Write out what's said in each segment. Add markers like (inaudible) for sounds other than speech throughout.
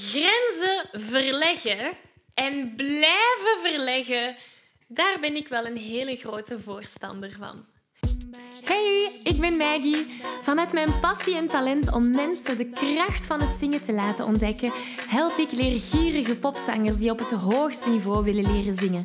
Grenzen verleggen en blijven verleggen, daar ben ik wel een hele grote voorstander van. Hey, ik ben Maggie. Vanuit mijn passie en talent om mensen de kracht van het zingen te laten ontdekken, help ik leergierige popzangers die op het hoogste niveau willen leren zingen.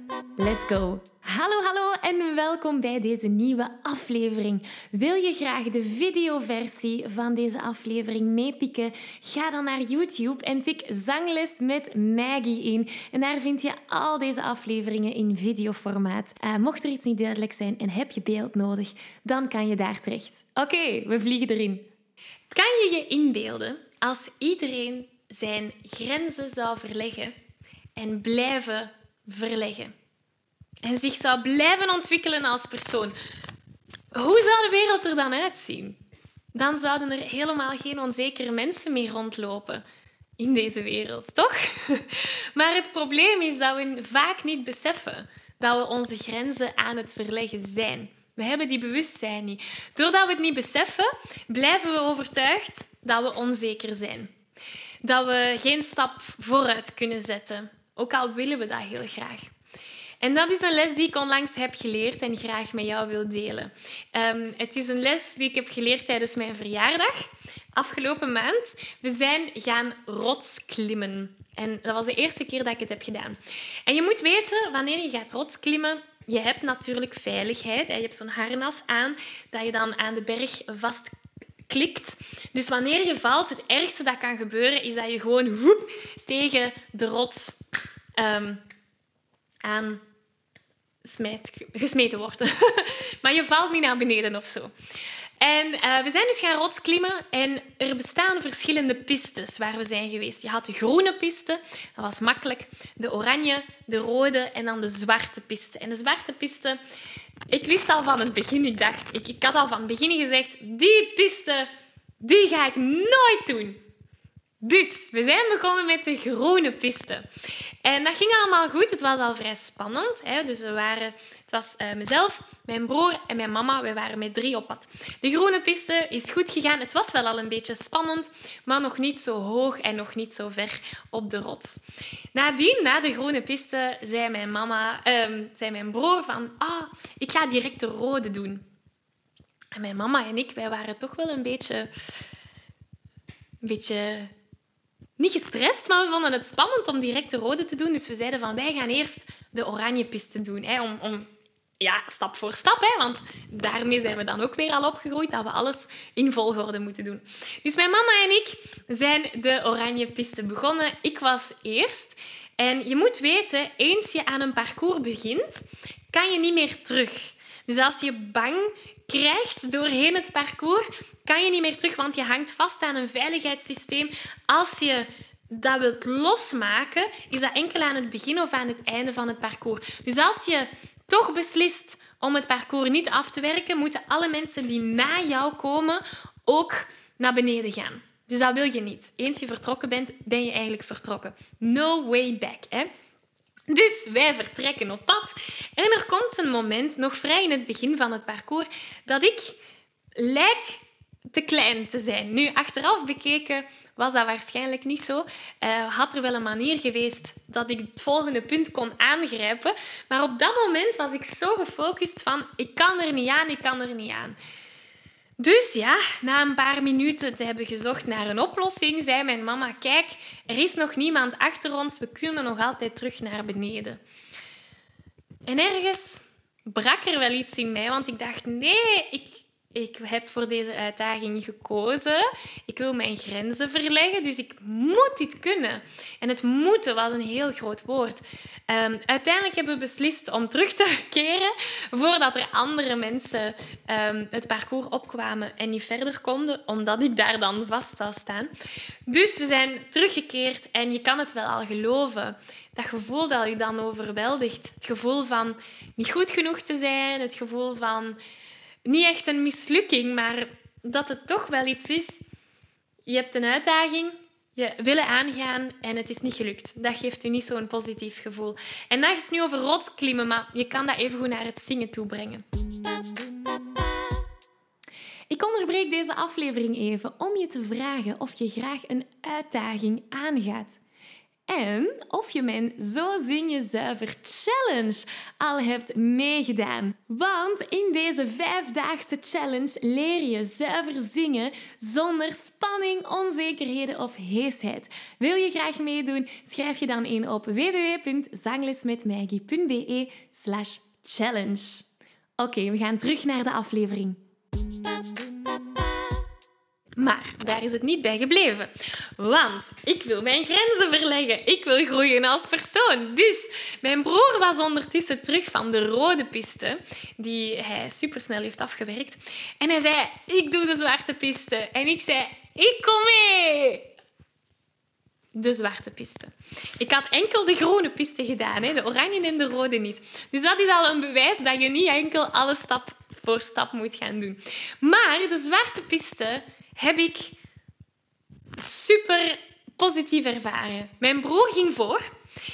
Let's go! Hallo, hallo en welkom bij deze nieuwe aflevering. Wil je graag de videoversie van deze aflevering meepikken? Ga dan naar YouTube en tik Zangles met Maggie in. En daar vind je al deze afleveringen in videoformaat. Uh, mocht er iets niet duidelijk zijn en heb je beeld nodig, dan kan je daar terecht. Oké, we vliegen erin. Kan je je inbeelden als iedereen zijn grenzen zou verleggen en blijven verleggen? En zich zou blijven ontwikkelen als persoon, hoe zou de wereld er dan uitzien? Dan zouden er helemaal geen onzekere mensen meer rondlopen in deze wereld, toch? (laughs) Maar het probleem is dat we vaak niet beseffen dat we onze grenzen aan het verleggen zijn. We hebben die bewustzijn niet. Doordat we het niet beseffen, blijven we overtuigd dat we onzeker zijn. Dat we geen stap vooruit kunnen zetten, ook al willen we dat heel graag. En dat is een les die ik onlangs heb geleerd en graag met jou wil delen. Um, het is een les die ik heb geleerd tijdens mijn verjaardag. Afgelopen maand. We zijn gaan rotsklimmen. En dat was de eerste keer dat ik het heb gedaan. En je moet weten, wanneer je gaat rotsklimmen, je hebt natuurlijk veiligheid. Je hebt zo'n harnas aan dat je dan aan de berg vast klikt. Dus wanneer je valt, het ergste dat kan gebeuren is dat je gewoon woep, tegen de rots um, aan smijt, gesmeten worden. (laughs) maar je valt niet naar beneden of zo. En uh, we zijn dus gaan rotsklimmen en er bestaan verschillende pistes waar we zijn geweest. Je had de groene piste, dat was makkelijk. De oranje, de rode en dan de zwarte piste. En de zwarte piste, ik wist al van het begin, ik dacht, ik, ik had al van het begin gezegd, die piste, die ga ik nooit doen. Dus we zijn begonnen met de groene piste. En dat ging allemaal goed. Het was al vrij spannend. Hè? Dus we waren, het was uh, mezelf, mijn broer en mijn mama. We waren met drie op pad. De groene piste is goed gegaan. Het was wel al een beetje spannend, maar nog niet zo hoog en nog niet zo ver op de rots. Nadien, na de groene piste, zei mijn mama, uh, zei mijn broer van, ah, ik ga direct de rode doen. En mijn mama en ik, wij waren toch wel een beetje, een beetje niet gestrest, maar we vonden het spannend om direct de rode te doen. Dus we zeiden van, wij gaan eerst de oranje piste doen. Hè, om, om, ja, stap voor stap. Hè, want daarmee zijn we dan ook weer al opgegroeid dat we alles in volgorde moeten doen. Dus mijn mama en ik zijn de oranje piste begonnen. Ik was eerst. En je moet weten, eens je aan een parcours begint, kan je niet meer terug. Dus als je bang krijgt doorheen het parcours, kan je niet meer terug, want je hangt vast aan een veiligheidssysteem. Als je dat wilt losmaken, is dat enkel aan het begin of aan het einde van het parcours. Dus als je toch beslist om het parcours niet af te werken, moeten alle mensen die na jou komen ook naar beneden gaan. Dus dat wil je niet. Eens je vertrokken bent, ben je eigenlijk vertrokken. No way back. Hè? Dus wij vertrekken op pad. En er komt een moment, nog vrij in het begin van het parcours, dat ik lijk te klein te zijn. Nu, achteraf bekeken was dat waarschijnlijk niet zo. Uh, had er wel een manier geweest dat ik het volgende punt kon aangrijpen. Maar op dat moment was ik zo gefocust van ik kan er niet aan, ik kan er niet aan. Dus ja, na een paar minuten te hebben gezocht naar een oplossing, zei mijn mama: Kijk, er is nog niemand achter ons, we kunnen nog altijd terug naar beneden. En ergens brak er wel iets in mij, want ik dacht: Nee, ik, ik heb voor deze uitdaging gekozen. Ik wil mijn grenzen verleggen, dus ik moet dit kunnen. En het moeten was een heel groot woord. Um, uiteindelijk hebben we beslist om terug te keren voordat er andere mensen um, het parcours opkwamen en niet verder konden, omdat ik daar dan vast zou staan. Dus we zijn teruggekeerd en je kan het wel al geloven. Dat gevoel dat je dan overweldigt. Het gevoel van niet goed genoeg te zijn, het gevoel van niet echt een mislukking, maar dat het toch wel iets is. Je hebt een uitdaging, je willen aangaan en het is niet gelukt. Dat geeft u niet zo'n positief gevoel. En dat is nu over rotsklimmen, maar je kan dat even goed naar het zingen toe brengen. Ik onderbreek deze aflevering even om je te vragen of je graag een uitdaging aangaat en of je mijn Zo Zing Je Zuiver Challenge al hebt meegedaan. Want in deze vijfdaagse challenge leer je zuiver zingen zonder spanning, onzekerheden of heesheid. Wil je graag meedoen? Schrijf je dan in op www.zanglesmetmaggie.be slash challenge. Oké, we gaan terug naar de aflevering. Maar daar is het niet bij gebleven. Want ik wil mijn grenzen verleggen. Ik wil groeien als persoon. Dus mijn broer was ondertussen terug van de rode piste, die hij supersnel heeft afgewerkt. En hij zei: Ik doe de zwarte piste. En ik zei: Ik kom mee. De zwarte piste. Ik had enkel de groene piste gedaan, hè? de oranje en de rode niet. Dus dat is al een bewijs dat je niet enkel alles stap voor stap moet gaan doen. Maar de zwarte piste heb ik super positief ervaren. Mijn broer ging voor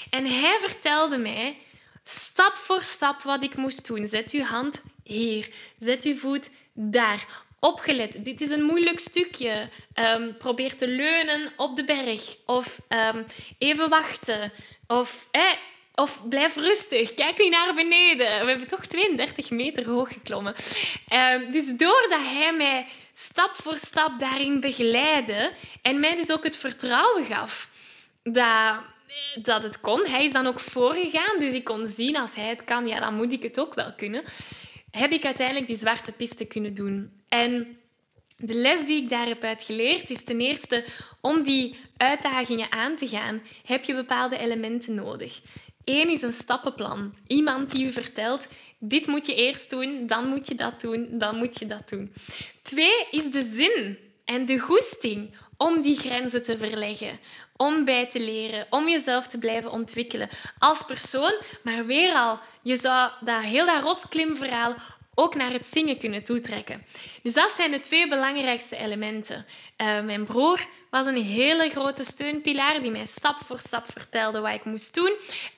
en hij vertelde mij stap voor stap wat ik moest doen. Zet uw hand hier, zet uw voet daar. Opgelet, dit is een moeilijk stukje. Um, probeer te leunen op de berg. Of um, even wachten. Of eh, of blijf rustig, kijk niet naar beneden. We hebben toch 32 meter hoog geklommen. Uh, dus doordat hij mij stap voor stap daarin begeleidde en mij dus ook het vertrouwen gaf dat, dat het kon. Hij is dan ook voorgegaan, dus ik kon zien als hij het kan, ja, dan moet ik het ook wel kunnen. Heb ik uiteindelijk die zwarte piste kunnen doen. En de les die ik daar heb uitgeleerd is ten eerste om die uitdagingen aan te gaan, heb je bepaalde elementen nodig. Eén is een stappenplan. Iemand die u vertelt, dit moet je eerst doen, dan moet je dat doen, dan moet je dat doen. Twee is de zin en de goesting om die grenzen te verleggen, om bij te leren, om jezelf te blijven ontwikkelen als persoon. Maar weer al, je zou dat heel dat rotsklimverhaal ook naar het zingen kunnen toetrekken. Dus dat zijn de twee belangrijkste elementen. Uh, mijn broer was een hele grote steunpilaar die mij stap voor stap vertelde wat ik moest doen.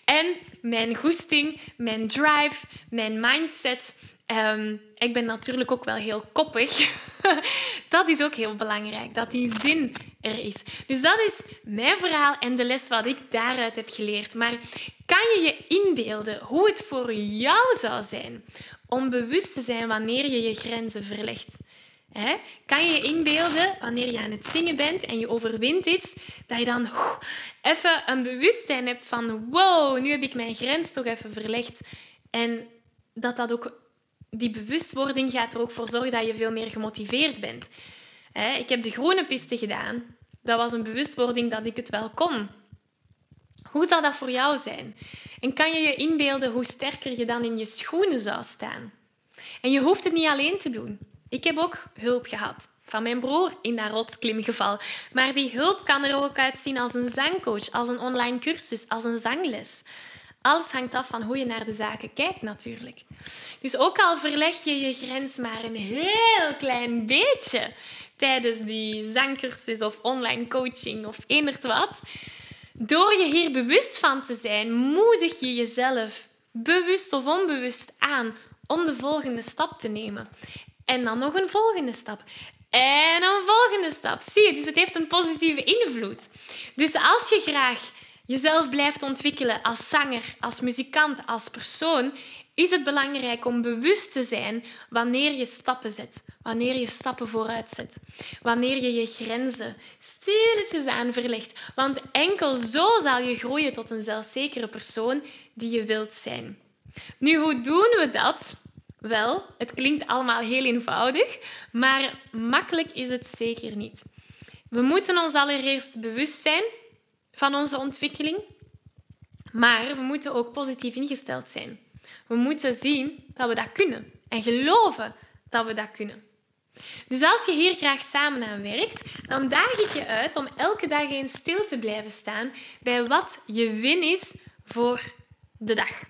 En mijn goesting, mijn drive, mijn mindset. Ehm, ik ben natuurlijk ook wel heel koppig. (laughs) dat is ook heel belangrijk, dat die zin er is. Dus dat is mijn verhaal en de les wat ik daaruit heb geleerd. Maar kan je je inbeelden hoe het voor jou zou zijn om bewust te zijn wanneer je je grenzen verlegt? Kan je je inbeelden, wanneer je aan het zingen bent en je overwint iets, dat je dan even een bewustzijn hebt van wow, nu heb ik mijn grens toch even verlegd. En dat dat ook, die bewustwording gaat er ook voor zorgen dat je veel meer gemotiveerd bent. Ik heb de groene piste gedaan. Dat was een bewustwording dat ik het wel kon. Hoe zou dat voor jou zijn? En kan je je inbeelden hoe sterker je dan in je schoenen zou staan? En je hoeft het niet alleen te doen. Ik heb ook hulp gehad van mijn broer in dat rotsklimgeval. Maar die hulp kan er ook uitzien als een zangcoach, als een online cursus, als een zangles. Alles hangt af van hoe je naar de zaken kijkt, natuurlijk. Dus ook al verleg je je grens maar een heel klein beetje tijdens die zangcursus of online coaching of eenderd wat, door je hier bewust van te zijn, moedig je jezelf bewust of onbewust aan om de volgende stap te nemen. En dan nog een volgende stap. En een volgende stap. Zie je, dus het heeft een positieve invloed. Dus als je graag jezelf blijft ontwikkelen als zanger, als muzikant, als persoon, is het belangrijk om bewust te zijn wanneer je stappen zet, wanneer je stappen vooruit zet, wanneer je je grenzen stilletjes aan verlegt. Want enkel zo zal je groeien tot een zelfzekere persoon die je wilt zijn. Nu, hoe doen we dat? Wel, het klinkt allemaal heel eenvoudig, maar makkelijk is het zeker niet. We moeten ons allereerst bewust zijn van onze ontwikkeling, maar we moeten ook positief ingesteld zijn. We moeten zien dat we dat kunnen en geloven dat we dat kunnen. Dus als je hier graag samen aan werkt, dan daag ik je uit om elke dag eens stil te blijven staan bij wat je win is voor de dag.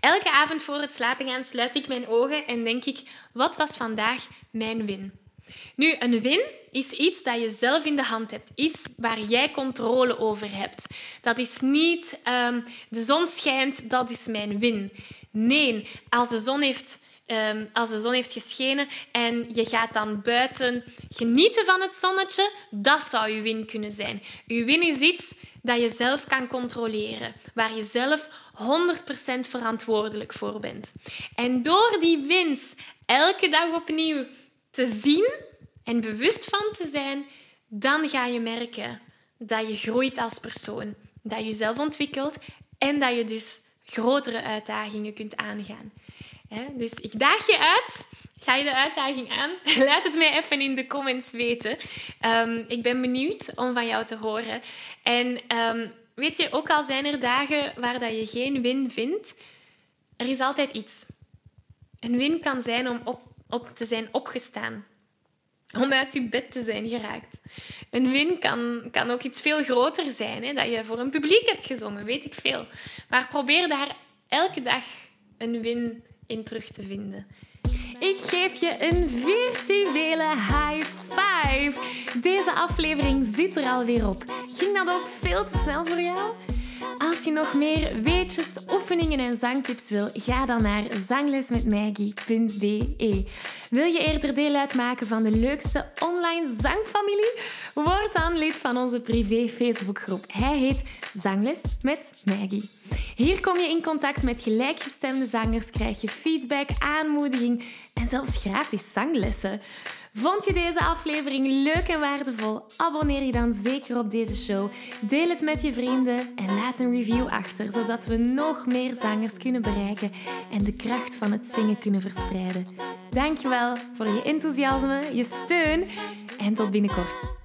Elke avond voor het slapen gaan sluit ik mijn ogen en denk ik, wat was vandaag mijn win? Nu, een win is iets dat je zelf in de hand hebt. Iets waar jij controle over hebt. Dat is niet um, de zon schijnt, dat is mijn win. Nee, als de zon heeft Ehm, als de zon heeft geschenen en je gaat dan buiten genieten van het zonnetje, dat zou je win kunnen zijn. Je win is iets dat je zelf kan controleren, waar je zelf 100% verantwoordelijk voor bent. En door die winst elke dag opnieuw te zien en bewust van te zijn, dan ga je merken dat je groeit als persoon, dat je jezelf ontwikkelt en dat je dus grotere uitdagingen kunt aangaan. Dus ik daag je uit. Ga je de uitdaging aan? (laughs) Laat het mij even in de comments weten. Ehm, ik ben benieuwd om van jou te horen. En um, weet je, ook al zijn er dagen waar dat je geen win vindt, er is altijd iets. Een win kan zijn om op, op te zijn opgestaan. Om uit je bed te zijn geraakt. Een win kan, kan ook iets veel groter zijn. Hè? Dat je voor een publiek hebt gezongen, weet ik veel. Maar probeer daar elke dag een win in terug te vinden. Ik geef je een virtuele high five. Deze aflevering zit er alweer op. Ging dat ook veel te snel voor jou? Je nog meer weetjes, oefeningen en zangtips wil, ga dan naar zanglesmetmaggie.be. Wil je eerder deel uitmaken van de leukste online zangfamilie? Word dan lid van onze privé Facebookgroep. Hij heet Zangles met Maggie. Hier kom je in contact met gelijkgestemde zangers, krijg je feedback, aanmoediging en zelfs gratis zanglessen. Vond je deze aflevering leuk en waardevol? Abonneer je dan zeker op deze show. Deel het met je vrienden en laat een achter, zodat we nog meer zangers kunnen bereiken en de kracht van het zingen kunnen verspreiden. Dankjewel voor je enthousiasme, je steun en tot binnenkort.